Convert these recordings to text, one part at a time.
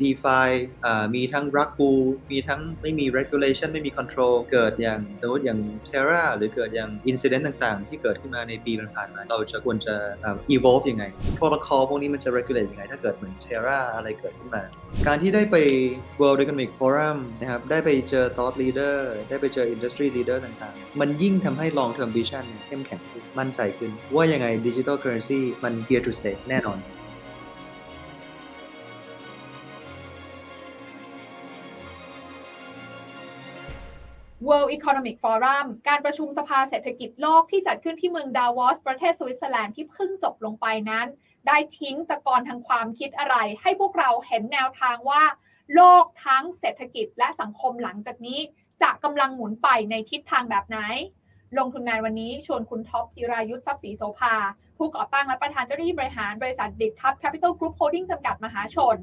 DeFi มีทั้งรักปูมีทั้งไม่มี regulation ไม่มี control เกิดอย่างสมมติอย่าง Terra หรือเกิดอย่าง incident ต่างๆ ที่เกิดขึ้นมาในปีผ่านมา เราจะควรจะ evolve ยังไง protocol พวกนี้มันจะ regulate ยังไง ถ้าเกิดเหมือน Terra อะไรเกิดขึ้นมา การที่ได้ไป World Economic Forum นะครับ ได้ไปเจอ thought leader ได้ไปเจอ industry leader ต่างๆ มันยิ่งทำให้ long term vision เนี่ยเข้มแข็งขึ้นมั่นใจขึ้น ว่ายังไง digital currency มัน here to stay แน่นอน World Economic Forum การประชุมสภาเศรษฐกิจโลกที่จัดขึ้นที่เมืองดาวอสประเทศสวิตเซอร์แลนด์ที่เพิ่งจบลงไปนั้น ได้ทิ้งตะกอนทางความคิดอะไร ให้พวกเราเห็นแนวทางว่า โลกทั้งเศรษฐกิจและสังคมหลังจากนี้ จะกำลังหมุนไปในทิศทางแบบไหน ลงทุนแมนวันนี้ชวนคุณท็อปจิรายุส ทรัพย์ศรีโสภา ผู้ก่อตั้งและประธานเจ้าหน้าที่บริหารบริษัท Bitkub Capital Group Holdings จำกัดมหาชน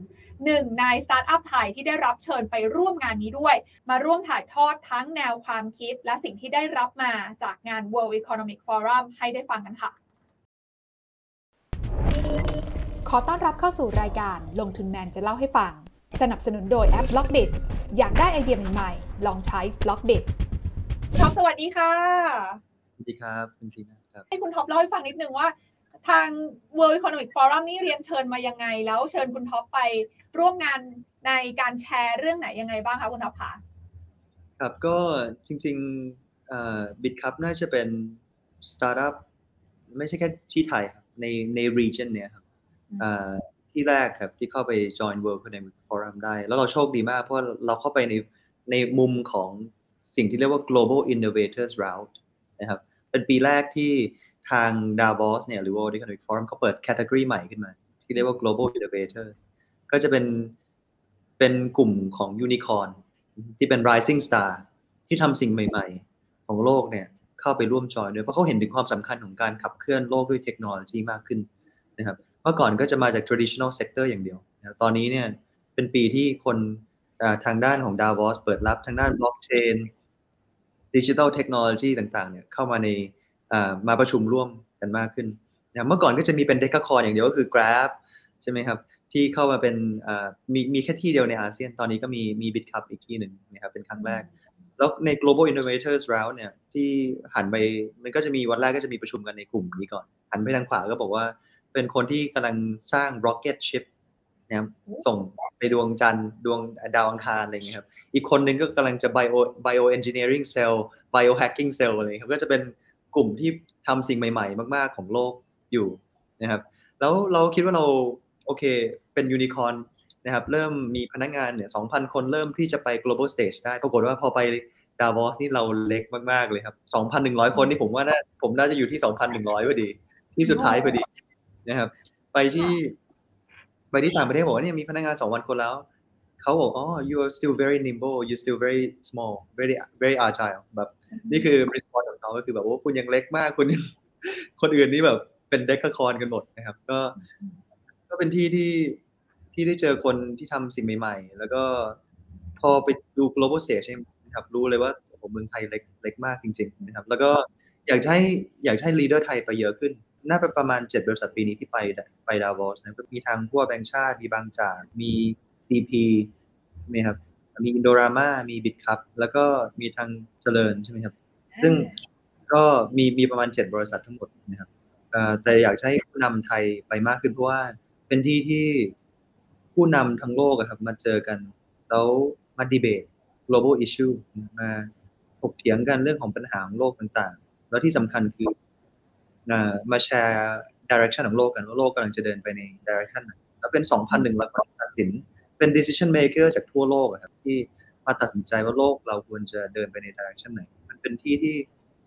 หนึ่งในสตาร์ทอัพไทยที่ได้รับเชิญไปร่วมงานนี้ด้วย มาร่วมถ่ายทอดทั้งแนวความคิด และสิ่งที่ได้รับมาจากงาน World Economic Forum ให้ได้ฟังกันค่ะ ขอต้อนรับเข้าสู่รายการลงทุนแมนจะเล่าให้ฟัง สนับสนุนโดยแอป b ล็อกเดอยากได้ไอเดียใหม่ๆลองใช้ b ล็อกเดท็อปสวัสดีค่ะสวัสดีครับคุณทีนะครับ ให้คุณท็อปเล่าให้ฟังนิดนึงว่า ทาง World Economic Forum นี่เรียนเชิญมายังไง แล้วเชิญคุณท็อปไปร่วมงานในการแชร์เรื่องไหนยังไงบ้างคะคุณท็อปคะครับก็จริงๆ Bitkub น่าจะเป็นสตาร์ทอัพไม่ใช่แค่ที่ไทยครับในใน region เนี่ยครับอ่าที่แรกครับที่เข้าไป join World Economic Forum ได้ แล้วเราโชคดีมากเพราะว่าเราเข้าไปในในมุมของสิ่งที่เรียกว่า global innovators route นะครับ เป็นปีแรกที่ทาง Davos เนี่ยหรือ World Economic Forum เขาเปิด category ใหม่ขึ้นมา ที่เรียกว่า global innovators ก็จะเป็นเป็นกลุ่มของ unicorn ที่เป็น rising star ที่ทำสิ่งใหม่ๆ ของโลกเนี่ยเข้าไปร่วมจอยด้วยเพราะเขาเห็นถึงความสำคัญของการขับเคลื่อนโลกด้วยเทคโนโลยีมากขึ้นนะครับเมื่อก่อนก็จะมาจาก traditional sector อย่างเดียวนะตอนนี้เนี่ยเป็นปีที่คนทางด้านของ Davos เปิดรับทางด้าน blockchain digital technology ต่างๆเนี่ยเข้ามาในมาประชุมร่วมกันมากขึ้นนะเมื่อก่อนก็จะมีเป็น decacorn อย่างเดียวก็คือ Grab ใช่ไหมครับที่เข้ามาเป็นมีมีแค่ที่เดียวในอาเซียน ตอนนี้ก็มีมี BitCup อีกที่หนึ่งนะครับเป็นครั้งแรก แล้วใน global innovators round เนี่ยที่หันไปมันก็จะมีวันแรกก็จะมีประชุมกันในกลุ่มนี้ก่อน หันไปทางขวาก็บอกว่าเป็นคนที่กำลังสร้าง rocket ship นะครับส่งไปดวงจันทร์ดวงดาวอังคารอะไรอย่างเงี้ยครับอีกคนนึงก็กำลังจะ bio bio engineering cell bio hacking cell อะไรครับก็จะเป็นกลุ่มที่ทำสิ่งใหม่ ๆ มาก ๆ ของโลกอยู่นะครับแล้วเราคิดว่าเราโอเคเป็นยูนิคอนนะครับเริ่มมีพนักงานเนี่ยสองพันคนเริ่มที่จะไป global stage ได้ปรากฏว่าพอไปดาวอสนี่เราเล็กมาก ๆ เลยครับ2,100คนนี่ผมว่าน่าผมน่าจะอยู่ที่2,100พอดี ที่สุดท้ายพอดีนะครับ ไปที่ ไปที่ต่างประเทศบอกว่าเนี่ยมีพนักงาน2,000คนแล้วเขาบอกอ๋อ you are still very nimble you still very small very very agile แบบนี่คือ response ของเขาก็คือแบบว่าคุณยังเล็กมากคุณคนอื่นนี่แบบเป็นเด็กคอนกันหมดนะครับ ก็ ก็เป็นที่ที่ที่ได้เจอคนที่ทำสิ่งใหม่ ๆ แล้วก็พอไปดู global stage ครับ รู้เลยว่าผมเมืองไทยเล็กเล็กมากจริง ๆ นะครับ แล้วก็อยากให้อยากให้ leader ไทยไปเยอะขึ้น น่าเป็นประมาณ 7 บริษัทปีนี้ที่ไปไปดาวอสนะมีทางพวกแบงค์ชาติ มีบางจาก มี CP มีครับ มีอินโดรามามี Bitkub แล้วก็มีทางเจริญใช่ไหมครับ ซึ่งก็มีมีประมาณ 7 บริษัททั้งหมดนะครับแต่อยากให้ผู้นำไทยไปมากขึ้นเพราะว่าเป็นที่ที่ผู้นำทั้งโลกครับมาเจอกัน แล้วมาดีเบต global issue มาถกเถียงกันเรื่องของปัญหาของโลกต่างๆ แล้วที่สำคัญคือ มาแชร์ direction ของโลกกันว่าโลกกำลังจะเดินไปใน direction ไหนแล้วเป็น2,100คนตัดสินเป็น decision maker จากทั่วโลกครับที่มาตัดสินใจว่าโลกเราควรจะเดินไปใน direction ไหน มันเป็นที่ที่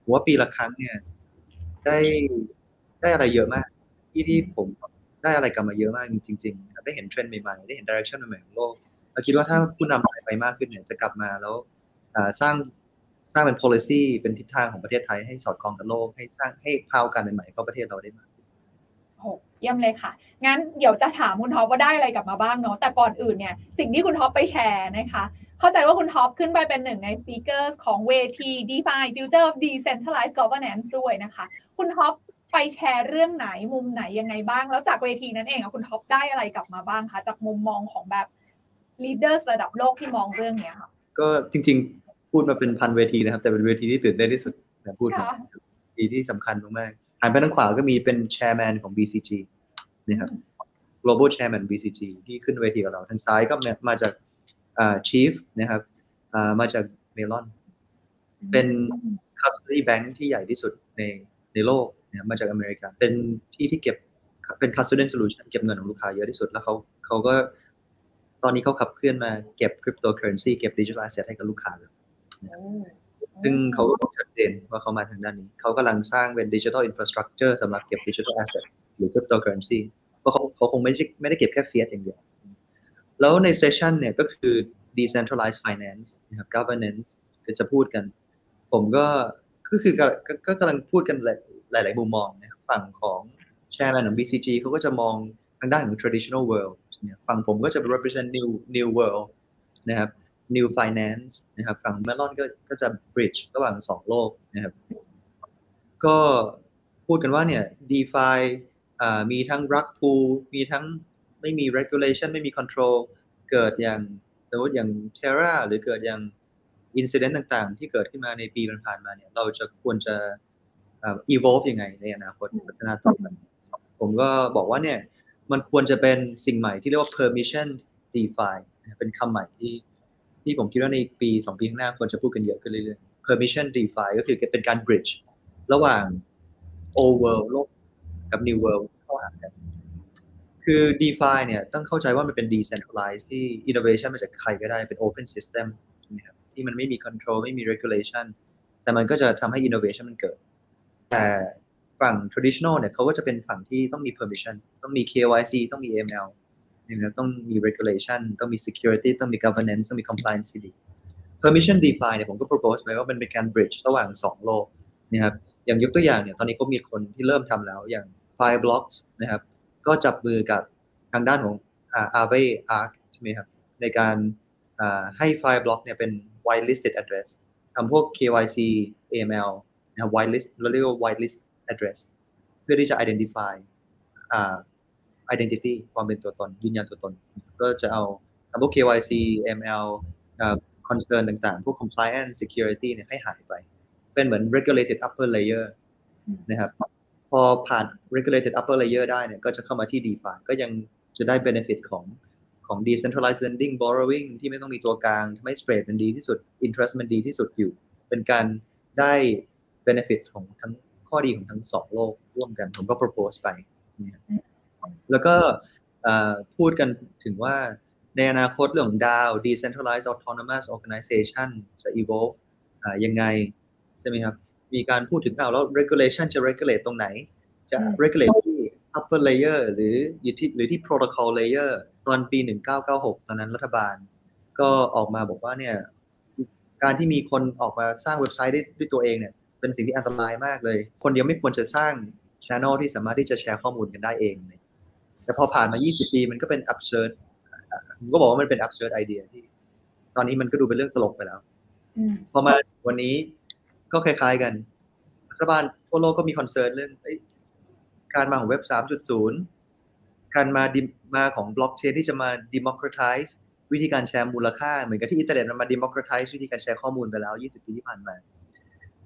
หัวปีละครั้งเนี่ยได้ได้อะไรเยอะมาก ที่ที่ผมได้อะไรกลับมาเยอะมากจริงๆได้เห็นเทรนด์ใหม่ๆ ได้เห็น direction ใหม่ๆของโลกเราคิดว่าถ้าผู้นำไทยไปมากขึ้นเนี่ยจะกลับมาแล้วสร้าง สร้างเป็น policy เป็นทิศทางของประเทศไทยให้สอดคล้องกับโลกให้สร้างให้พาวกันใหม่ๆเข้าประเทศเราได้มากโอ้เยี่ยมเลยค่ะ งั้นเดี๋ยวจะถามคุณท็อปว่าได้อะไรกลับมาบ้างเนาะ แต่ก่อนอื่นเนี่ย สิ่งที่คุณท็อปไปแชร์นะคะ เข้าใจว่าคุณท็อปขึ้นไปเป็นหนึ่งใน speakers ของเวที DeFi Future of Decentralized Governance ด้วยนะคะ คุณท็อปไปแชร์เรื่องไหนมุมไหนยังไงบ้าง แล้วจากเวทีนั้นเองอะคุณท็อปได้อะไรกลับมาบ้างคะ จากมุมมองของแบบ leaders ระดับโลกที่มองเรื่องเนี้ยค่ะ ก็จริงๆ พูดมาเป็นพันเวทีนะครับ แต่เป็นเวทีที่ตื่นเต้นที่สุดนะพูดมาค่ะเวทีที่สำคัญมากๆหันไปทางขวาก็มีเป็น chairman ของ BCG นะครับ global chairman BCG ที่ขึ้นเวทีกับเรา ทางซ้ายก็มามาจากอ่า chief นะครับอ่ามาจากเมลอน เป็น custody bank ที่ใหญ่ที่สุดในในโลกนะครับมาจากอเมริกา เป็นที่ที่เก็บเป็น custodian solution เก็บเงินของลูกค้าเยอะที่สุด แล้วเขาเขาก็ตอนนี้เขาขับเคลื่อนมาเก็บ cryptocurrency เก็บ digital asset ให้กับลูกค้าเลย ซึ่งเขาก็บอกชัดเจนว่าเขามาทางด้านนี้ เขากำลังสร้างเป็น digital infrastructure สำหรับเก็บ digital asset หรือ cryptocurrency เพราะเขาเขาคงไม่ได้ไม่ได้เก็บแค่ fiat อย่างเดียว แล้วในเซสชันเนี่ยก็คือ decentralized finance นะครับ governance ก็จะพูดกัน ผมก็ก็คือก็ก็กำลังพูดกันหลายหลาย ๆ มุมมองนะครับฝั่งของ chairman ของ BCG เขาก็จะมองทางด้านของ traditional world ฝั่งผมก็จะ represent new new world นะครับ new finance นะครับฝั่ง Melon ก็ก็จะ bridge ระหว่างสองโลกนะครับ ก็พูดกันว่าเนี่ย DeFi มีทั้ง rug pull มีทั้งไม่มี regulation ไม่มี control เกิดอย่างสมมติอย่าง Terra หรือเกิดอย่าง incident ต่างๆ ที่เกิดขึ้นมาในปีผ่านมาเนี่ย เราจะควรจะอ่า evolve ยังไงในอนาคตพัฒนาต่อไปผมก็บอกว่าเนี่ย มันควรจะเป็นสิ่งใหม่ที่เรียกว่า permission DeFi นะครับเป็นคำใหม่ที่ ที่ผมคิดว่าในปีสองปีข้างหน้าควรจะพูดกันเยอะขึ้นเรื่อยๆ permission DeFi ก็คือเป็นการ bridge ระหว่าง old world โลกกับ new world เข้าหากัน คือ DeFi เนี่ยต้องเข้าใจว่ามันเป็น decentralized ที่ innovation มาจากใครก็ได้เป็น open system ใช่ไหมครับที่มันไม่มี control ไม่มี regulation แต่มันก็จะทำให้ innovation มันเกิด แต่ฝั่ง traditional เนี่ยเขาก็จะเป็นฝั่งที่ต้องมี permission ต้องมี KYC ต้องมี AML นะครับต้องมี regulation ต้องมี security ต้องมี governance ต้องมี compliance ที่ดี permission DeFi เนี่ยผมก็ propose ไปว่ามันเป็นการ bridge ระหว่างสองโลกนะครับอย่างยกตัวอย่างเนี่ยตอนนี้ก็มีคนที่เริ่มทำแล้วอย่าง Fireblocks นะครับก็จับมือกับทางด้านของอา Aave Arc ใช่ไหมครับในการให้ Fireblock เนี่ยเป็น whitelisted address ทำพวก KYC AML นะครับ whitelist เราเรียกว่า whitelist address เพื่อที่จะ identify identity ความเป็นตัวตน ยืนยันตัวตน ก็จะเอาทำพวก KYC ML อ่า concern ต่างๆ พวก compliance security เนี่ยให้หายไป เป็นเหมือน regulated upper layer นะครับ พอผ่าน regulated upper layer ได้เนี่ย ก็จะเข้ามาที่ DeFi ก็ยังจะได้ benefit ของของ decentralized lending borrowing ที่ไม่ต้องมีตัวกลางทำให้ spread มันดีที่สุด interest มันดีที่สุดอยู่ เป็นการได้ benefits ของทั้งข้อดีของทั้งสองโลกร่วมกัน ผมก็ propose ไปนะครับ แล้วก็เอ่อพูดกันถึงว่าในอนาคตเรื่องของ DAO decentralized autonomous organization จะ evolve อ่ายังไง ใช่ไหมครับ มีการพูดถึงอ้าวแล้ว regulation จะ regulate ตรงไหน จะอืม regulate ที่ upper layer หรืออยู่ที่หรือที่ protocol layer ตอนปี 1996 ตอนนั้นรัฐบาล ก็ออกมาบอกว่าเนี่ย การที่มีคนออกมาสร้างเว็บไซต์ได้ด้วยตัวเองเนี่ย เป็นสิ่งที่อันตรายมากเลย คนเดียวไม่ควรจะสร้าง channel ที่สามารถที่จะแชร์ข้อมูลกันได้เองเลย แต่พอผ่านมา 20 ปีมันก็เป็น absurd อะผมก็บอกว่ามันเป็น absurd idea ที่ ตอนนี้มันก็ดูเป็นเรื่องตลกไปแล้วอืมพอมาวันนี้ก็คล้าย ๆกันรัฐบาลทั่วโลกก็มี concern เรื่องเอ้ยการมาของเว็บ 3.0 การมาดิมาของบล็อกเชนที่จะมา democratize วิธีการแชร์มูลค่า เหมือนกับที่อินเทอร์เน็ตมันมา democratize วิธีการแชร์ข้อมูลไปแล้ว 20 ปีที่ผ่านมา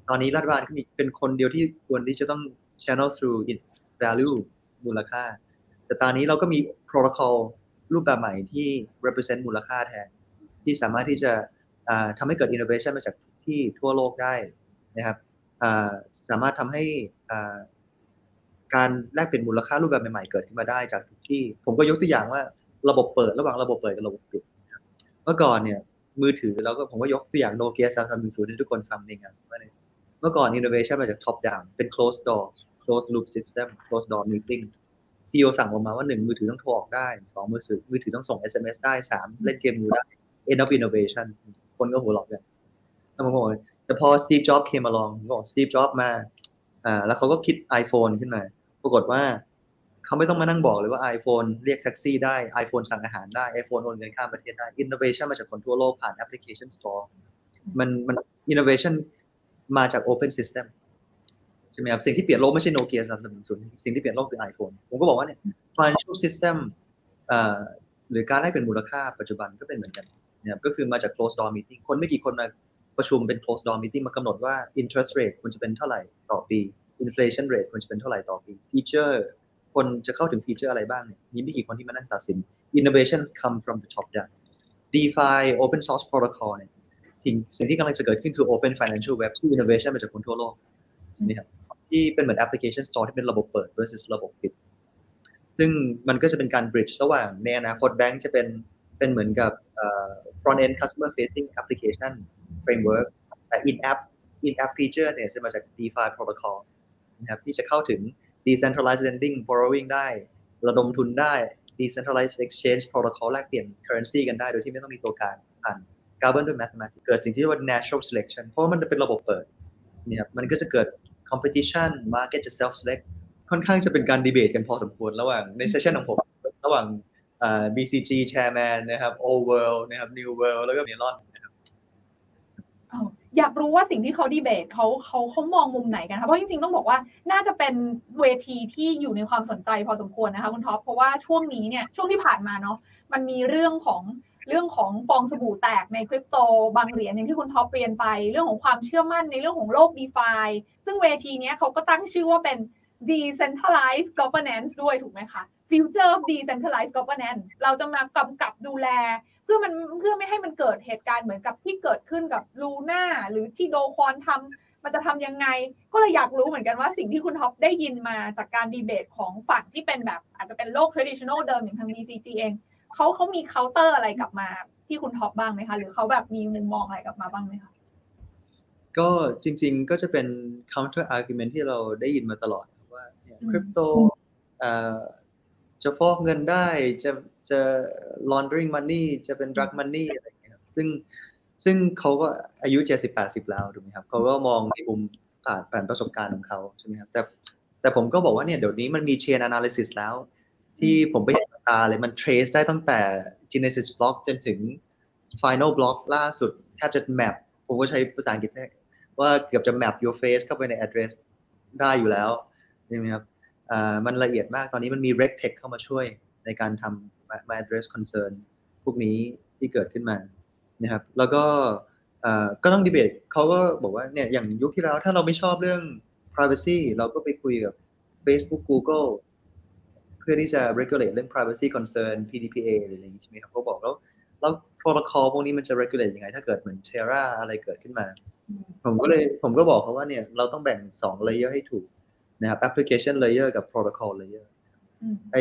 ตอนนี้รัฐบาลก็มีเป็นคนเดียวที่ควรที่จะต้อง channel through in value มูลค่า แต่ตอนนี้เราก็มี protocol รูปแบบใหม่ที่ represent มูลค่าแทน ที่สามารถที่จะทำให้เกิด innovation มาจากที่ทั่วโลกได้นะครับสามารถทำให้การแลกเปลี่ยนมูลค่ารูปแบบใหม่ๆเกิดขึ้นมาได้จากทุกที่ ผมก็ยกตัวอย่างว่าระบบเปิดระหว่างระบบเปิดกับระบบปิดเมื่อก่อนเนี่ยมือถือแล้วก็ผมก็ยกตัวอย่างโนเกียสามสามหนึ่งศูนย์ให้ทุกคนฟังในงานว่าเนี่ยเมื่อก่อน innovation มาจาก top down เป็น closed door closed loop system closed door meeting CEO สั่งออกมาว่าหนึ่งมือถือต้องโทรออกได้สองมือถือมือถือต้องส่ง SMS ได้สามเล่นเกมมือได้ end of innovation คนก็หัวเราะกันแล้วผมบอกว่าแต่พอ Steve Jobs came along ผมบอก Steve Jobs มาอ่าแล้วเขาก็คิด iPhone ขึ้นมา ปรากฏว่าเขาไม่ต้องมานั่งบอกเลยว่า iPhone เรียกแท็กซี่ได้ iPhone สั่งอาหารได้ iPhone โอนเงินข้ามประเทศได้ innovation มาจากคนทั่วโลกผ่าน application store มันมัน innovation มาจาก open system ใช่ไหมครับสิ่งที่เปลี่ยนโลกไม่ใช่โนเกียสามสามศูนย์สิ่งที่เปลี่ยนโลกคือ iPhone ผมก็บอกว่าเนี่ย financial system อ่าหรือการแลกเปลี่ยนมูลค่าปัจจุบันก็เป็นเหมือนกันนะครับก็คือมาจาก closed door meeting คนไม่กี่คนมาประชุมเป็น closed door meeting มากำหนดว่า interest rate ควรจะเป็นเท่าไหร่ต่อปี inflation rate ควรจะเป็นเท่าไหร่ต่อปี feature คนจะเข้าถึง feature อะไรบ้างเนี่ยมีไม่กี่คนที่มานั่งตัดสิน innovation come from the top down DeFi open source protocol เนี่ยสิ่งสิ่งที่กำลังจะเกิดขึ้นคือ open financial web ที่ innovation มาจากคนทั่วโลกใช่ไหมครับ ที่เป็นเหมือน application store ที่เป็นระบบเปิด versus ระบบปิด ซึ่งมันก็จะเป็นการ bridge ระหว่างในอนาคตแบงก์จะเป็นเป็นเหมือนกับ front end customer facing application framework แต่ in app in app feature เนี่ยจะมาจาก DeFi protocol นะครับที่จะเข้าถึง decentralized lending borrowing ได้ ระดมทุนได้ decentralized exchange protocol แลกเปลี่ยน currency กันได้โดยที่ไม่ต้องมีตัวการผ่าน govern ด้วย mathematics เกิดสิ่งที่เรียกว่า natural selection เพราะมันจะเป็นระบบเปิดนะครับมันก็จะเกิด competition market จะ self select ค่อนข้างจะเป็นการดีเบตกันพอสมควรระหว่างในเซสชันของผม ระหว่าง BCG chairman นะครับ Old World นะครับ New World แล้วก็ Melon นะครับอ้าวอยากรู้ว่าสิ่งที่เขาดีเบตเขาเขาเขามองมุมไหนกันคะเพราะจริงๆต้องบอกว่าน่าจะเป็นเวทีที่อยู่ในความสนใจพอสมควรนะคะคุณท็อปเพราะว่าช่วงนี้เนี่ยช่วงที่ผ่านมาเนาะมันมีเรื่องของ เรื่องของฟองสบู่แตกในคริปโตบางเหรียญอย่างที่คุณท็อปเรียนไป เรื่องของความเชื่อมั่นในเรื่องของโลก d e f i ซึ่งเวทีนี้เขาก็ตั้งชื่อว่าเป็น decentralized governance ด้วยถูกไหมคะ future of decentralized governance เราจะมากำกับดูแล เพื่อมันเพื่อไม่ให้มันเกิดเหตุการณ์เหมือนกับที่เกิดขึ้นกับลูน่าหรือที่โดควอนทำมันจะทำยังไง ก็เลยอยากรู้เหมือนกันว่าสิ่งที่คุณท็อปได้ยินมาจากการดีเบตของฝั่งที่เป็นแบบ อาจจะเป็นโลก traditional เดิมอย่างทาง BCG เอง เขาเขามี counter อะไรกลับมาที่คุณท็อปบ้างไหมคะ หรือเขาแบบมีมุมมองอะไรกลับมาบ้างไหมคะก็จริง ๆ ก็จะเป็น counter argument ที่เราได้ยินมาตลอดว่าคริปโตจะฟอกเงินได้จะจะ laundering money จะเป็น drug money อะไรอย่างเงี้ยครับซึ่งซึ่งเขาก็อายุ70-80แล้วถูกไหมครับเขาก็มองในมุมผ่านผ่านประสบการณ์ของเขาใช่ไหมครับแต่แต่ผมก็บอกว่าเนี่ยเดี๋ยวนี้มันมี chain analysis แล้ว ที่ผมไปเห็นกับ ตาเลยมัน trace ได้ตั้งแต่ genesis block จนถึง final block ล่าสุดแทบจะ map ผมก็ใช้ภาษาอังกฤษว่าเกือบจะ map your face เข้าไปใน address ได้อยู่แล้วใช่ไหมครับมันละเอียดมากตอนนี้มันมี regtech เข้ามาช่วยในการทำมา address concern พวกนี้ที่เกิดขึ้นมานะครับ แล้วก็ก็ต้องดีเบตเขาก็บอกว่าเนี่ยอย่างยุคที่แล้วถ้าเราไม่ชอบเรื่อง privacy เราก็ไปคุยกับ Facebook Google พื่อที่จะ regulate เรื่อง privacy concern PDPA หรืออะไรอย่างนี้ใช่ไหมครับเขาบอกแล้วแล้ว protocol พวกนี้มันจะ regulate ยังไง ถ้าเกิดเหมือน Terra อะไรเกิดขึ้นมา ผมก็เลยผมก็บอกเขาว่าเนี่ยเราต้องแบ่งสอง layer ให้ถูกนะครับ application layer กับ protocol layer ไอ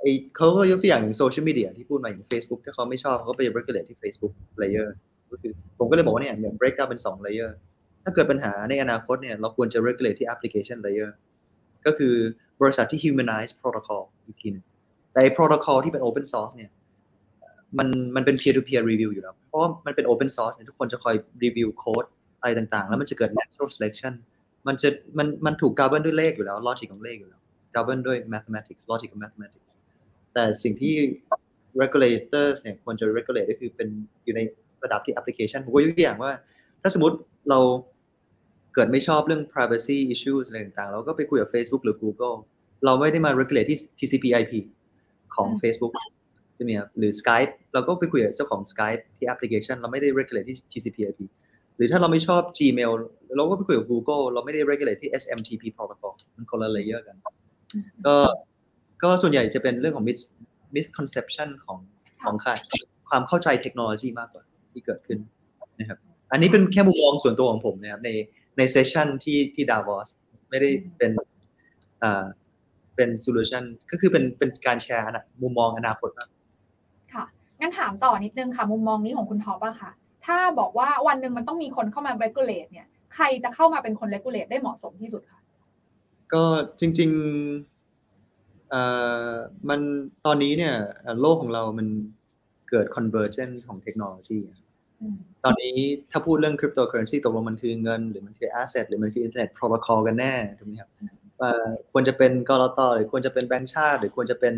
ไอเขาก็ยกตัวอย่างโซเชียลมีเดียที่พูดมาอย่าง Facebook ถ้าเขาไม่ชอบเขาก็ไป regulate ที่ Facebook layer ก็คือผมก็เลยบอกว่าเนี่ยเนี่ย break down เป็นสอง layer ถ้าเกิดปัญหาในอนาคตเนี่ยเราควรจะ regulate ที่ application layer ก็คือ บริษัทที่ humanize protocol อีกทีหนึงแต่ไอ้ protocol ที่เป็น open source เนี่ยมันมันเป็น peer to peer review อยู่แล้วเพราะมันเป็น open source เนี่ยทุกคนจะคอย review code อะไรต่างๆ แล้วมันจะเกิด natural selection มันจะมันมันถูก govern ด้วยเลขอยู่แล้ว logic ของเลขอยู่แล้ว govern ด้วย mathematics logic ของ mathematics แต่สิ่งที่ regulator เนี่ยควรจะ regulate ก็คือเป็นอยู่ในระดับที่ application ผมก็ยกตัวอย่างว่า ถ้าสมมติเรา เกิดไม่ชอบเรื่อง privacy issues อะไรต่างๆ เราก็ไปคุยกับ Facebook หรือ Google เราไม่ได้มา regulate ที่ TCP/IP ของอืม Facebook ใช่ไหมครับหรือ Skype เราก็ไปคุยกับเจ้าของ Skype ที่ application เราไม่ได้ regulate ที่ TCP/IP หรือถ้าเราไม่ชอบ Gmail เราก็ไปคุยกับ Google เราไม่ได้ regulate ที่ SMTP protocol มันคนละ layer กัน ก็ก็ส่วนใหญ่จะเป็นเรื่องของ mis misconception ของของใครความเข้าใจเทคโนโลยีมากกว่าที่เกิดขึ้นนะครับ อันนี้เป็นแค่มุมมองส่วนตัวของผมนะครับใน ใน session ที่ที่ดาวอสไม่ได้เป็นอ่าเป็น solution ก็คือเป็นเป็นการแชร์นะมุมมองอนาคตมากค่ะงั้นถามต่อนิดนึงค่ะ มุมมองนี้ของคุณท็อปอะค่ะ ถ้าบอกว่าวันหนึ่งมันต้องมีคนเข้ามา regulate เนี่ย ใครจะเข้ามาเป็นคน regulate ได้เหมาะสมที่สุดคะก็จริงๆเอ่อมันตอนนี้เนี่ยเอ่อโลกของเรามันเกิด convergence ของเทคโนโลยีอืม ตอนนี้ถ้าพูดเรื่อง cryptocurrency ตกลงมันคือเงิน หรือมันคือ asset หรือมันคือ internet protocol กันแน่ถูกไหมครับเอ่อควรจะเป็นกรตหรือควรจะเป็นแบงก์ชาติ หรือควรจะเป็น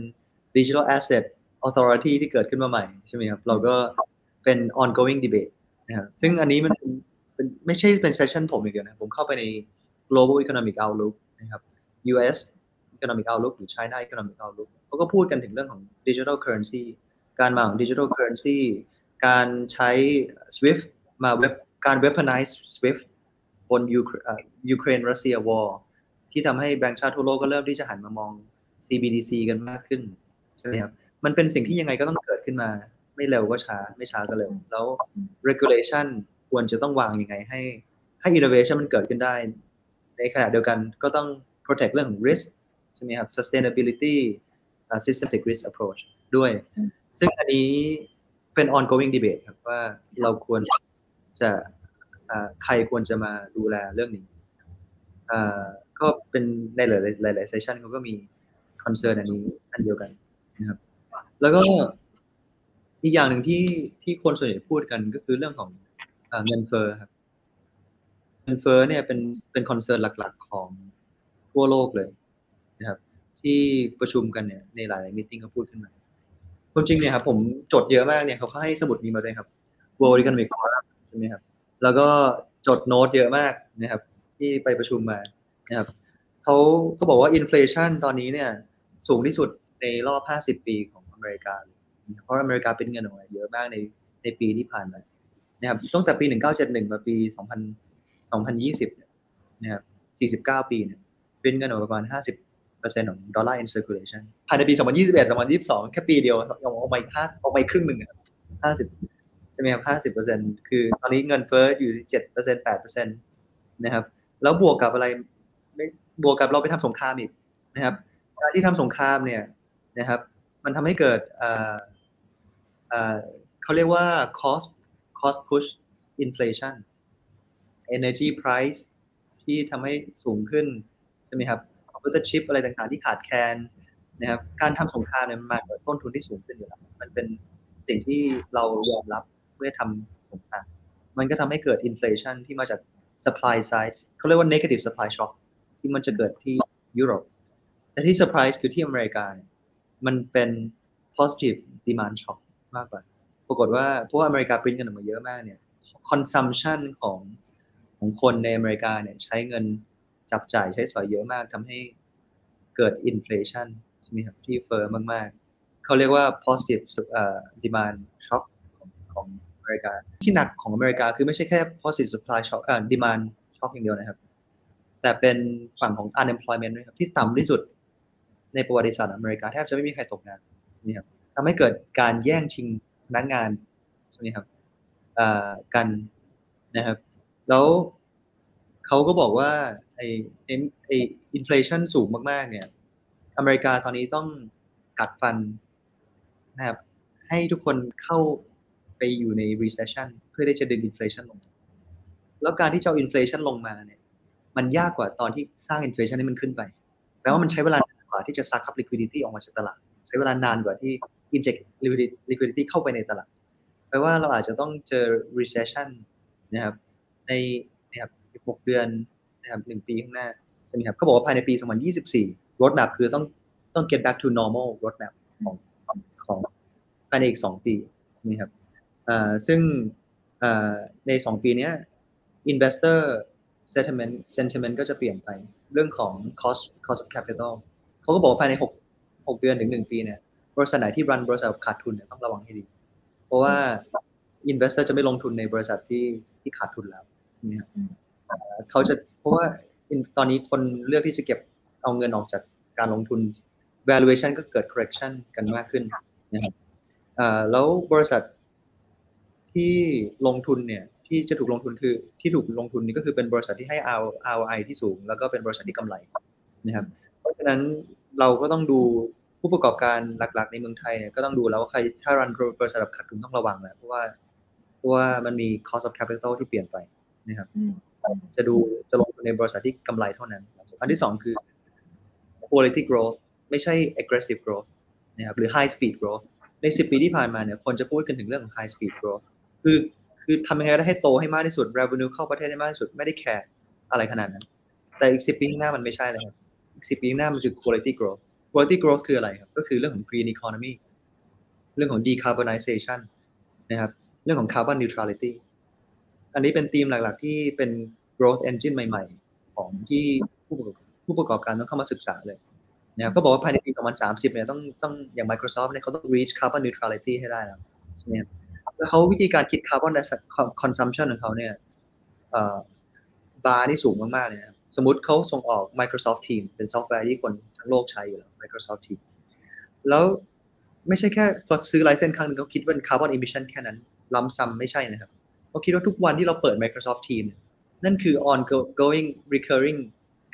digital asset authority ที่เกิดขึ้นมาใหม่ใช่ไหมครับเราก็เป็น ongoing debate นะครับซึ่งอันนี้มันเป็นเป็นไม่ใช่เป็น session ผมอีกแล้วนะผมเข้าไปใน global economic outlook นะครับ US economic outlook หรือ China economic outlook เขาก็พูดกันถึงเรื่องของ digital currency การมาของดิจิ ทัลเคอเรนซีการใช้ SWIFT มาเว็บการ weaponize SWIFT บนยูเครนรัสเซีย war ที่ทำให้แบงก์ชาติทั่วโลกก็เริ่มที่จะหันมามอง CBDC กันมากขึ้นใช่ไหมครับมันเป็นสิ่งที่ยังไงก็ต้องเกิดขึ้นมา ไม่เร็วก็ช้า ไม่ช้าก็เร็ว แล้ว regulation ควรจะต้องวางยังไงให้ให้ innovation มันเกิดขึ้นได้ ในขณะเดียวกันก็ต้อง protect เรื่องของ risk ใช่ไหมครับ sustainability uh, systematic risk approach ด้วย ซึ่งอันนี้ เป็น ongoing debate ครับว่าเราควรจะใครควรจะมาดูแลเรื่องนี้ก็เป็นในหลายๆหลายๆเซสชันเขาก็มี concern อันนี้อันเดียวกันนะครับ แล้วก็อีกอย่างหนึ่งที่ที่คนส่วนใหญ่พูดกันก็คือเรื่องของเงินเฟ้อครับเงินเฟ้อเนี่ยเป็นเป็น concern หลัก ๆ ของทั่วโลกเลยนะครับ ที่ประชุมกันเนี่ยในหลายๆ meeting ก็พูดขึ้นมา ความจริงเนี่ยครับผมจดเยอะมากเนี่ยเขาให้สมุดนี้มาด้วยครับ World Economic Forum ใช่ไหมครับแล้วก็จดโน้ตเยอะมากนะครับ ที่ไปประชุมมานะครับเขาเขาบอกว่า inflation ตอนนี้เนี่ยสูงที่สุดในรอบ 50 ปีของอเมริกา เพราะอเมริกาพิมพ์เงินออกมาเยอะมากในในปีที่ผ่านมานะครับตั้งแต่ปี 1971 มาปี 2000 2020 นะครับ 49 ปีเนี่ยเป็นเงินออกมาประมาณ 50 ของดอลลาร์ in circulation ภายในปี 2021 2022 แค่ปีเดียวออกมาอีก5ออกมาครึ่งหนึ่ง50ใช่ไหมครับ50%คือตอนนี้เงินเฟ้ออยู่ที่7% 8%นแปดเปอร์เซ็นตนะครับ แล้วบวกกับอะไรบวกกับเราไปทำสงครามอีกนะครับการที่ทำสงครามเนี่ยนะครับ มันทำให้เกิดเขาเรียกว่า cost cost push inflation energy price ที่ทำให้สูงขึ้น ใช่ไหมครับ คอมพิวเตอร์ชิปอะไรต่างๆ ที่ขาดแคลนนะครับการทำสงครามเนี่ยมันมาจากต้นทุนที่สูงขึ้นอยู่แล้วมันเป็นสิ่งที่เรายอมรับเมื่อทำสงครามมันก็ทำให้เกิด inflation ที่มาจาก supply side เขาเรียกว่า negative supply shock ที่มันจะเกิดที่ยุโรปแต่ที่เซอร์ไพรส์คือที่อเมริกา มันเป็น positive demand shock มากกว่า ปรากฏว่าเพราะว่าอเมริกาปริ้นกันออกมาเยอะมากเนี่ย consumption ของของคนในอเมริกาเนี่ยใช้เงิน จับจ่ายใช้สอยเยอะมากทำให้เกิด inflation ใช่ไหมครับที่เฟอร์มากๆ เขาเรียกว่า positive demand shock ของของอเมริกา ที่หนักของอเมริกาคือไม่ใช่แค่ positive supply shock demand shock อย่างเดียวนะครับ แต่เป็นฝั่งของ unemployment ด้วยครับที่ต่ำที่สุดในประวัติศาสตร์อเมริกาแทบจะไม่มีใครตกงานนี่ครับทำให้เกิดการแย่งชิงพนักงานใช่ไหมครับกันนะครับ แล้วเขาก็บอกว่า ไอ้ไอ้อินฟลชันสูงมากๆ เนี่ย อเมริกาตอนนี้ต้องกัดฟันนะครับ ให้ทุกคนเข้าไปอยู่ใน recession เพื่อที่จะดึง inflation ลง แล้วการที่จะเอา inflation ลงมาเนี่ย มันยากกว่าตอนที่สร้าง inflation ให้มันขึ้นไป แปลว่ามันใช้เวลานานกว่าที่จะซักคับ liquidity ออกมาจากตลาด ใช้เวลานานกว่าที่ inject liquidity เข้าไปในตลาด แปลว่าเราอาจจะต้องเจอ recession นะครับ ในนะครับหกเดือน นะครับหนึ่งปีข้างหน้าใช่ไหมครับเขาบอกว่าภายในปี 2024 roadmap คือต้องต้อง get back to normal roadmap ของของภายในอีกสองปีใช่ไหมครับซึ่งในสองปีนี้ investor sentiment sentiment ก็จะเปลี่ยนไปเรื่องของ cost cost of capital เขาก็บอกว่าภายในหกเดือนถึงหนึ่งปีเนี่ยบริษัทไหนที่รันบริษัทขาดทุนเนี่ยต้องระวังให้ดี เพราะว่า investor จะไม่ลงทุนในบริษัทที่ที่ขาดทุนแล้วใช่ไหมครับเขาจะ เพราะว่าตอนนี้คนเลือกที่จะเก็บเอาเงินออกจากการลงทุน valuation ก็เกิด correction กันมากขึ้นนะครับแล้วบริษัทที่ลงทุนเนี่ยที่จะถูกลงทุนคือที่ถูกลงทุนนี่ก็คือเป็นบริษัทที่ให้ ROI ที่สูง แล้วก็เป็นบริษัทที่กำไรนะครับเพราะฉะนั้นเราก็ต้องดูผู้ประกอบการหลัก ๆ ในเมืองไทยเนี่ยก็ต้องดูแล้วว่าใครถ้ารันบริษัทแบบขาดทุนต้องระวังแหละเพราะว่าเพราะว่ามันมี cost of capital ที่เปลี่ยนไปนะครับ จะดูจะลงทุนในบริษัทที่กำไรเท่านั้น อันที่สองคือ quality growth ไม่ใช่ aggressive growth นะครับหรือ high speed growth ใน 10 ปีที่ผ่านมาเนี่ยคนจะพูดกันถึงเรื่องของ high speed growth คือคือทำยังไงได้ให้โตให้มากที่สุด revenue เข้าประเทศได้มากที่สุดไม่ได้แคร์อะไรขนาดนั้น แต่อีกสิบปีข้างหน้ามันไม่ใช่เลยครับอีกสิบปีข้างหน้ามันคือ quality growth quality growth คืออะไรครับ ก็คือเรื่องของ green economy เรื่องของ decarbonization นะครับ เรื่องของ carbon neutrality อันนี้เป็นธีมหลัก ๆ ที่เป็น growth engine ใหม่ ๆ ของที่ผู้ผู้ประกอบการต้องเข้ามาศึกษาเลยนะครับก็บอกว่าภายในปี 2030 เนี่ยต้องต้องอย่าง Microsoft เนี่ยเขาต้อง reach carbon neutrality ให้ได้แล้วใช่ไหมครับแล้วเขาวิธีการคิด carbon consumption ของเขาเนี่ยบาร์นี่สูงมาก ๆ เลยนะครับสมมติเขาส่งออก Microsoft Teams เป็นซอฟต์แวร์ที่คนทั้งโลกใช้อยู่แล้ว Microsoft Teams แล้วไม่ใช่แค่พอซื้อ license ครั้งหนึงเขาคิดว่า carbon emission แค่นั้นล้ำซ้ำไม่ใช่นะครับ เขาคิดว่าทุกวันที่เราเปิด Microsoft Teams นั่นคือ ongoing recurring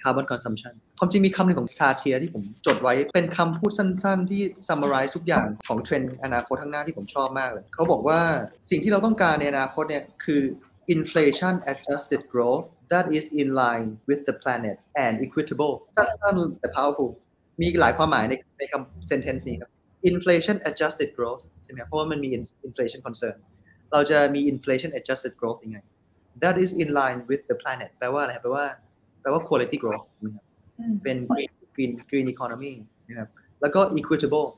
carbon consumption ความจริงมีคำหนึ่งของซาเทียที่ผมจดไว้เป็นคำพูดสั้นๆ ที่ summarize ทุกอย่างของเทรนด์อนาคตข้างหน้าที่ผมชอบมากเลย เขาบอกว่าสิ่งที่เราต้องการในอนาคตเนี่ยคือ inflation adjusted growth that is in line with the planet and equitable สั้นๆแต่ powerful มีหลายความหมายในในคำ sentence นี้ครับ inflation adjusted growth ใช่ไหมเพราะว่ามันมี inflation concern เราจะมี inflation adjusted growth ยังไง that is in line with the planet แปลว่าอะไรแปลว่าแปลว่า quality growth นะครับเป็น green green green economy นะครับแล้วก็ equitable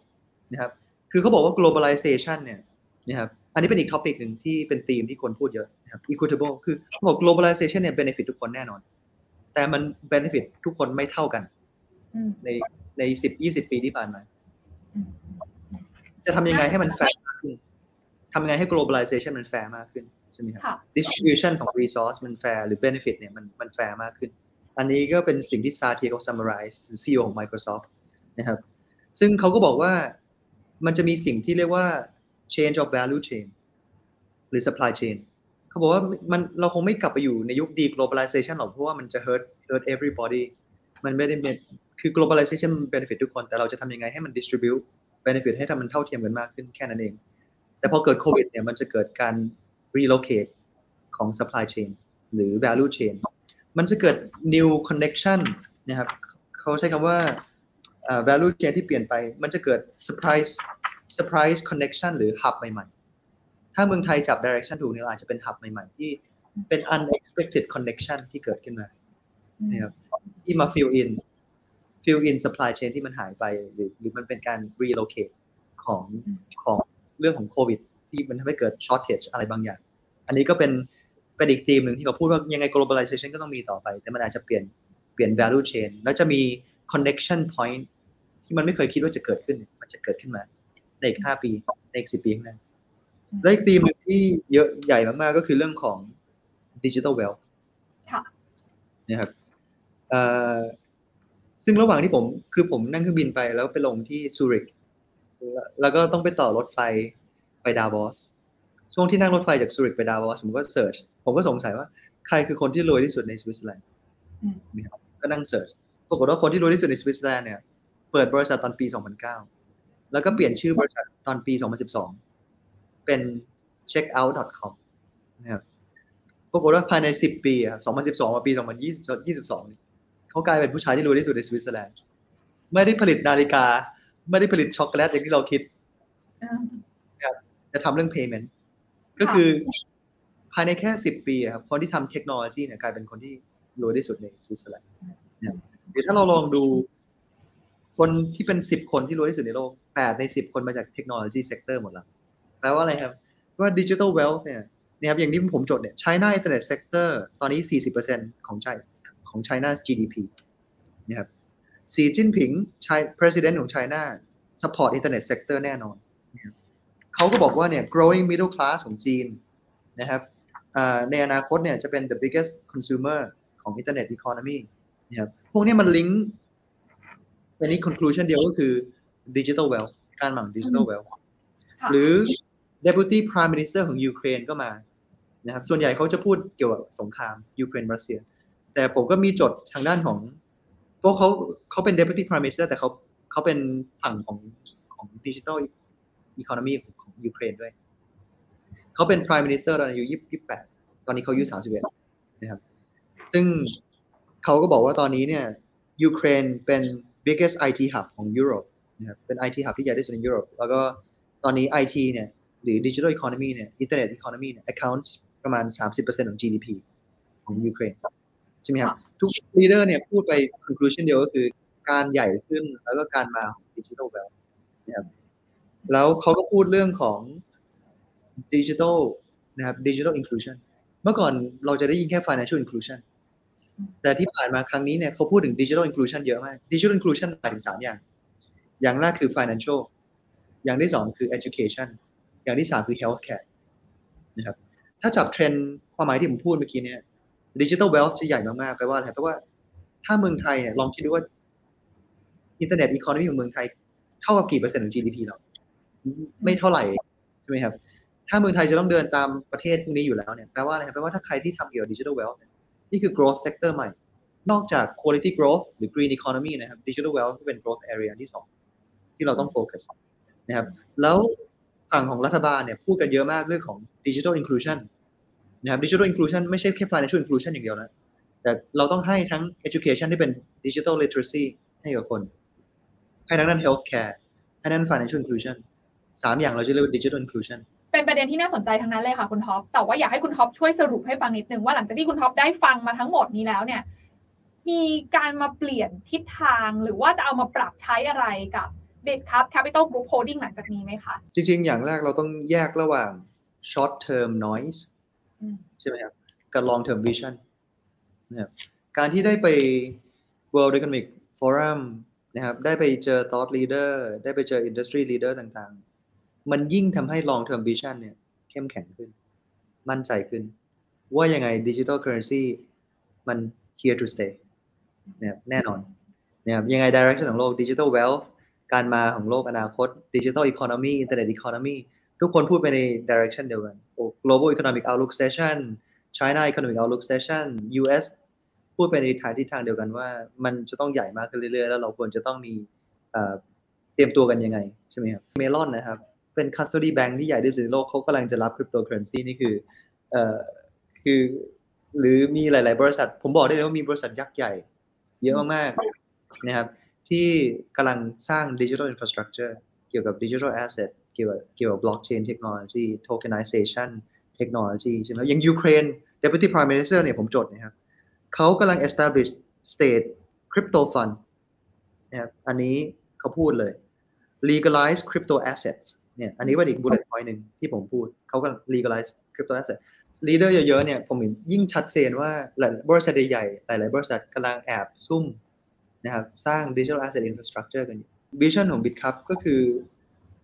นะครับคือเขาบอกว่า globalization เนี่ยนะครับอันนี้เป็นอีก topic หนึ่งที่เป็นธีมที่คนพูดเยอะนะครับ equitable คือเขาบอก globalization เนี่ย benefit ทุกคนแน่นอน แต่มัน benefit ทุกคนไม่เท่ากัน ในในสิบยี่สิบปีที่ผ่านมา จะทำยังไงให้มันแฟร์มากขึ้น ทำยังไงให้ globalization มันแฟร์มากขึ้นใช่ไหมครับ distribution ของ resource มันแฟร์หรือ benefit เนี่ยมันมันแฟร์มากขึ้น อันนี้ก็เป็นสิ่งที่ซาเทียเขา summarize CEO ของ Microsoft นะครับ ซึ่งเขาก็บอกว่ามันจะมีสิ่งที่เรียกว่า change of value chain หรือ supply chain เขาบอกว่ามันเราคงไม่กลับไปอยู่ในยุค deglobalization หรอกเพราะว่ามันจะ hurt hurt everybody มันไม่ได้เป็นคือ globalization benefit ทุกคน แต่เราจะทำยังไงให้มัน distribute benefit ให้ทำมันเท่าเทียมกันมากขึ้นแค่นั้นเอง แต่พอเกิดโควิดเนี่ยมันจะเกิดการ relocate ของ supply chain หรือ value chain มันจะเกิด new connection นะครับเขาใช้คำว่า value chain ที่เปลี่ยนไป มันจะเกิด surprise surprise connection หรือ hub ใหม่ๆ ถ้าเมืองไทยจับ direction ถูกเนี่ยอาจจะเป็น hub ใหม่ๆ ที่เป็น unexpected connection ที่เกิดขึ้นมานะครับที่มา fill in fill in supply chain ที่มันหายไป หรือหรือมันเป็นการ relocate ของของ เรื่องของโควิด ที่มันทำให้เกิด shortage อะไรบางอย่าง อันนี้ก็เป็นเป็นอีกธีมหนึ่งที่เขาพูดว่ายังไง globalization ก็ต้องมีต่อไป แต่มันอาจจะเปลี่ยนเปลี่ยน value chain แล้วจะมี connection point ที่มันไม่เคยคิดว่าจะเกิดขึ้น มันจะเกิดขึ้นมาในอีกห้าปีในอีกสิปีข้างหน้าและอีกธีมหนึ่งที่เยอะใหญ่มากๆก็คือเรื่องของ digital wealth นะครับซึ่งระหว่างที่ผมคือผมนั่งเครื่องบินไปแล้วไปลงที่ซูริก แล้วก็ต้องไปต่อรถไฟไปดาวอส ช่วงที่นั่งรถไฟจากซูริกไปดาวอสผมก็ search ผมก็สงสัยว่าใครคือคนที่รวยที่สุดในสวิตเซอร์แลนด์ก็นั่ง search ปรากฏว่าคนที่รวยที่สุดในสวิตเซอร์แลนด์เนี่ย เปิดบริษัทตอนปี 2009 แล้วก็เปลี่ยนชื่อบริษัทตอนปี 2012 เป็น checkout.com นะครับปรากฏว่าภายใน 10 ปีครับ2012มาปี 2022 เขากลายเป็นผู้ชายที่รวยที่สุดในสวิตเซอร์แลนด์ ไม่ได้ผลิตนาฬิกา ไม่ได้ผลิตช็อกโกแลตอย่างที่เราคิดจะทำเรื่อง payment ก็คือภายในแค่10ปีครับคนที่ทำเทคโนโลยีเนี่ยกลายเป็นคนที่รวยที่สุดในสวิตเซอร์แลนด์หรือถ้าเราลองดู คนที่เป็น10คนที่รวยที่สุดในโลก8ใน10คนมาจาก technology sector หมดแล้วแปลว่าอะไรครับว่า digital wealth เนี่ยนะครับอย่างที่ผมจดเนี่ย China Internet Sector ตอนนี้ 40%ของ China ของ China's GDP นะครับ สีจิ้นผิงชาย president ของ China support internet sector แน่นอนนะครับเขาก็บอกว่าเนี่ย growing middle class ของจีนนะครับในอนาคตเนี่ยจะเป็น the biggest consumer ของ internet economy นะครับพวกนี้มันลิงก์อันนี้ conclusion เดียวก็คือ digital wealth การหมั่ง digital wealth หรือ deputy prime minister ของยูเครนก็มานะครับส่วนใหญ่เขาจะพูดเกี่ยวกับสงครามยูเครนรัสเซีย แต่ผมก็มีจดทางด้านของ พวกเขาเขาเป็น deputy prime minister แต่เขาเขาเป็นฝั่งของของดิจิทัลอีโคโนมีของยูเครนด้วย เขาเป็น prime minister ตอนอายุยี่สิบแปดตอนนี้เขาอายุสามสิบเอ็ดนะครับ ซึ่งเขาก็บอกว่าตอนนี้เนี่ยยูเครนเป็น biggest IT hub ของยุโรปนะครับเป็น IT hub ที่ใหญ่ที่สุดในยุโรปแล้วก็ตอนนี้ IT เนี่ยหรือ digital economy เนี่ย internet economy เนี่ย accounts ประมาณ 30%ของ GDP ของยูเครน ใช่ไหมครับทุก leader เนี่ยพูดไป conclusion เดียวก็คือการใหญ่ขึ้นแล้วก็การมาของ digital wealth นะครับแล้วเขาก็พูดเรื่องของ digital นะครับ digital inclusion เมื่อก่อนเราจะได้ยินแค่ financial inclusion แต่ที่ผ่านมาครั้งนี้เนี่ยเขาพูดถึง digital inclusion เยอะมาก digital inclusion หมายถึงสามอย่าง อย่างแรกคือ financial อย่างที่สองคือ education อย่างที่สามคือ healthcare นะครับถ้าจับเทรนด์ความหมายที่ผมพูดเมื่อกี้เนี่ย digital wealth จะใหญ่มากๆแปลว่าอะไรแปลว่าถ้าเมืองไทยเนี่ยลองคิดดูว่า internet economy ของเมืองไทยเท่ากับกี่เปอร์เซ็นต์ของ GDP เราไม่เท่าไหร่ใช่ไหมครับ ถ้าเมืองไทยจะต้องเดินตามประเทศพวกนี้อยู่แล้วเนี่ยแปลว่าอะไรครับแปลว่าถ้าใครที่ทำเกี่ยวกับ digital wealth นี่คือ growth sector ใหม่ นอกจาก quality growth หรือ green economy นะครับ digital wealth ก็เป็น growth area ที่สองที่เราต้องโฟกัสนะครับ แล้วฝั่งของรัฐบาลเนี่ยพูดกันเยอะมากเรื่องของ digital inclusion นะครับ digital inclusion ไม่ใช่แค่ financial inclusion อย่างเดียวนะ แต่เราต้องให้ทั้ง education ที่เป็น digital literacy ให้กับคน ให้ทั้งด้าน healthcare ให้ด้าน financial inclusion สามอย่างเราจะเรียกว่า digital inclusion เป็นประเด็นที่น่าสนใจทั้งนั้นเลยค่ะคุณท็อป แต่ว่าอยากให้คุณท็อปช่วยสรุปให้ฟังนิดนึงว่าหลังจากที่คุณท็อปได้ฟังมาทั้งหมดนี้แล้วเนี่ย มีการมาเปลี่ยนทิศทางหรือว่าจะเอามาปรับใช้อะไรกับเด็ดครับ Capital Group Holding หลังจากนี้ไหมคะ จริงๆ อย่างแรกเราต้องแยกระหว่าง short term noise อืม ใช่ไหมครับกับ long term vision นะครับการที่ได้ไป World Economic Forum นะครับได้ไปเจอ thought leader ได้ไปเจอ industry leader ต่างๆ มันยิ่งทำให้ long term vision เนี่ยเข้มแข็งขึ้น มั่นใจขึ้น ว่ายังไง digital currency มัน here to stay นะครับแน่นอนนะครับยังไง direction ของโลก digital wealth การมาของโลกอนาคต digital economy internet economy ทุกคนพูดไปใน direction เดียวกันโอ้ global economic outlook session China economic outlook session US พูดไปในทางทิศทางเดียวกันว่า มันจะต้องใหญ่มากขึ้นเรื่อยๆ แล้วเราควรจะต้องมีเตรียมตัวกันยังไง ใช่ไหมครับเมลอนนะครับ เป็น custody bank ที่ใหญ่ที่สุดในโลกเขากำลังจะรับ cryptocurrency นี่คือเอ่อคือ หรือมีหลาย ๆ บริษัท ผมบอกได้เลยว่ามีบริษัทยักษ์ใหญ่ เยอะมากๆนะครับ ที่กำลังสร้าง digital infrastructure เกี่ยวกับ digital asset เกี่ยวกับเกี่ยวกับ blockchain technology tokenization technology ใช่ไหมอย่างยูเครน Deputy Prime Minister เนี่ยผมจดนะครับเขากำลัง establish state crypto fund นะครับอันนี้เขาพูดเลย legalize crypto assets เนี่ยอันนี้ว่าอีก bullet point หนึ่งที่ผมพูดเขาก็ legalize crypto asset leader เยอะๆเนี่ยผมเห็นยิ่งชัดเจนว่าหลายบริษัทใหญ่หลายๆบริษัทกำลังแอบซุ่มนะครับสร้าง digital asset infrastructure กันอยู่ vision ของ Bitcup ก็คือ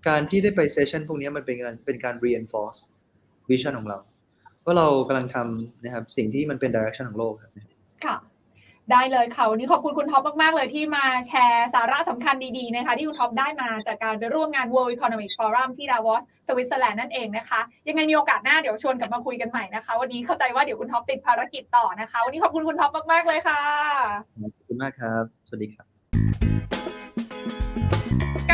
การที่ได้ไปเซสชันพวกนี้มันเป็นการเป็นการ reinforce vision ของเราว่าเรากำลังทำนะครับสิ่งที่มันเป็น direction ของโลกครับค่ะได้เลยค่ะ วันนี้ขอบคุณคุณท็อปมาก ๆ เลยที่มาแชร์สาระสำคัญดี ๆ นะคะ ที่คุณท็อปได้มาจากการไปร่วมงาน World Economic Forum ที่ดาวอสสวิตเซอร์แลนด์นั่นเองนะคะ ยังไงมีโอกาสหน้าเดี๋ยวชวนกลับมาคุยกันใหม่นะคะ วันนี้เข้าใจว่าเดี๋ยวคุณท็อปติดภารกิจต่อนะคะ วันนี้ขอบคุณคุณท็อปมาก ๆ เลยค่ะ ขอบคุณมากครับ สวัสดีครับ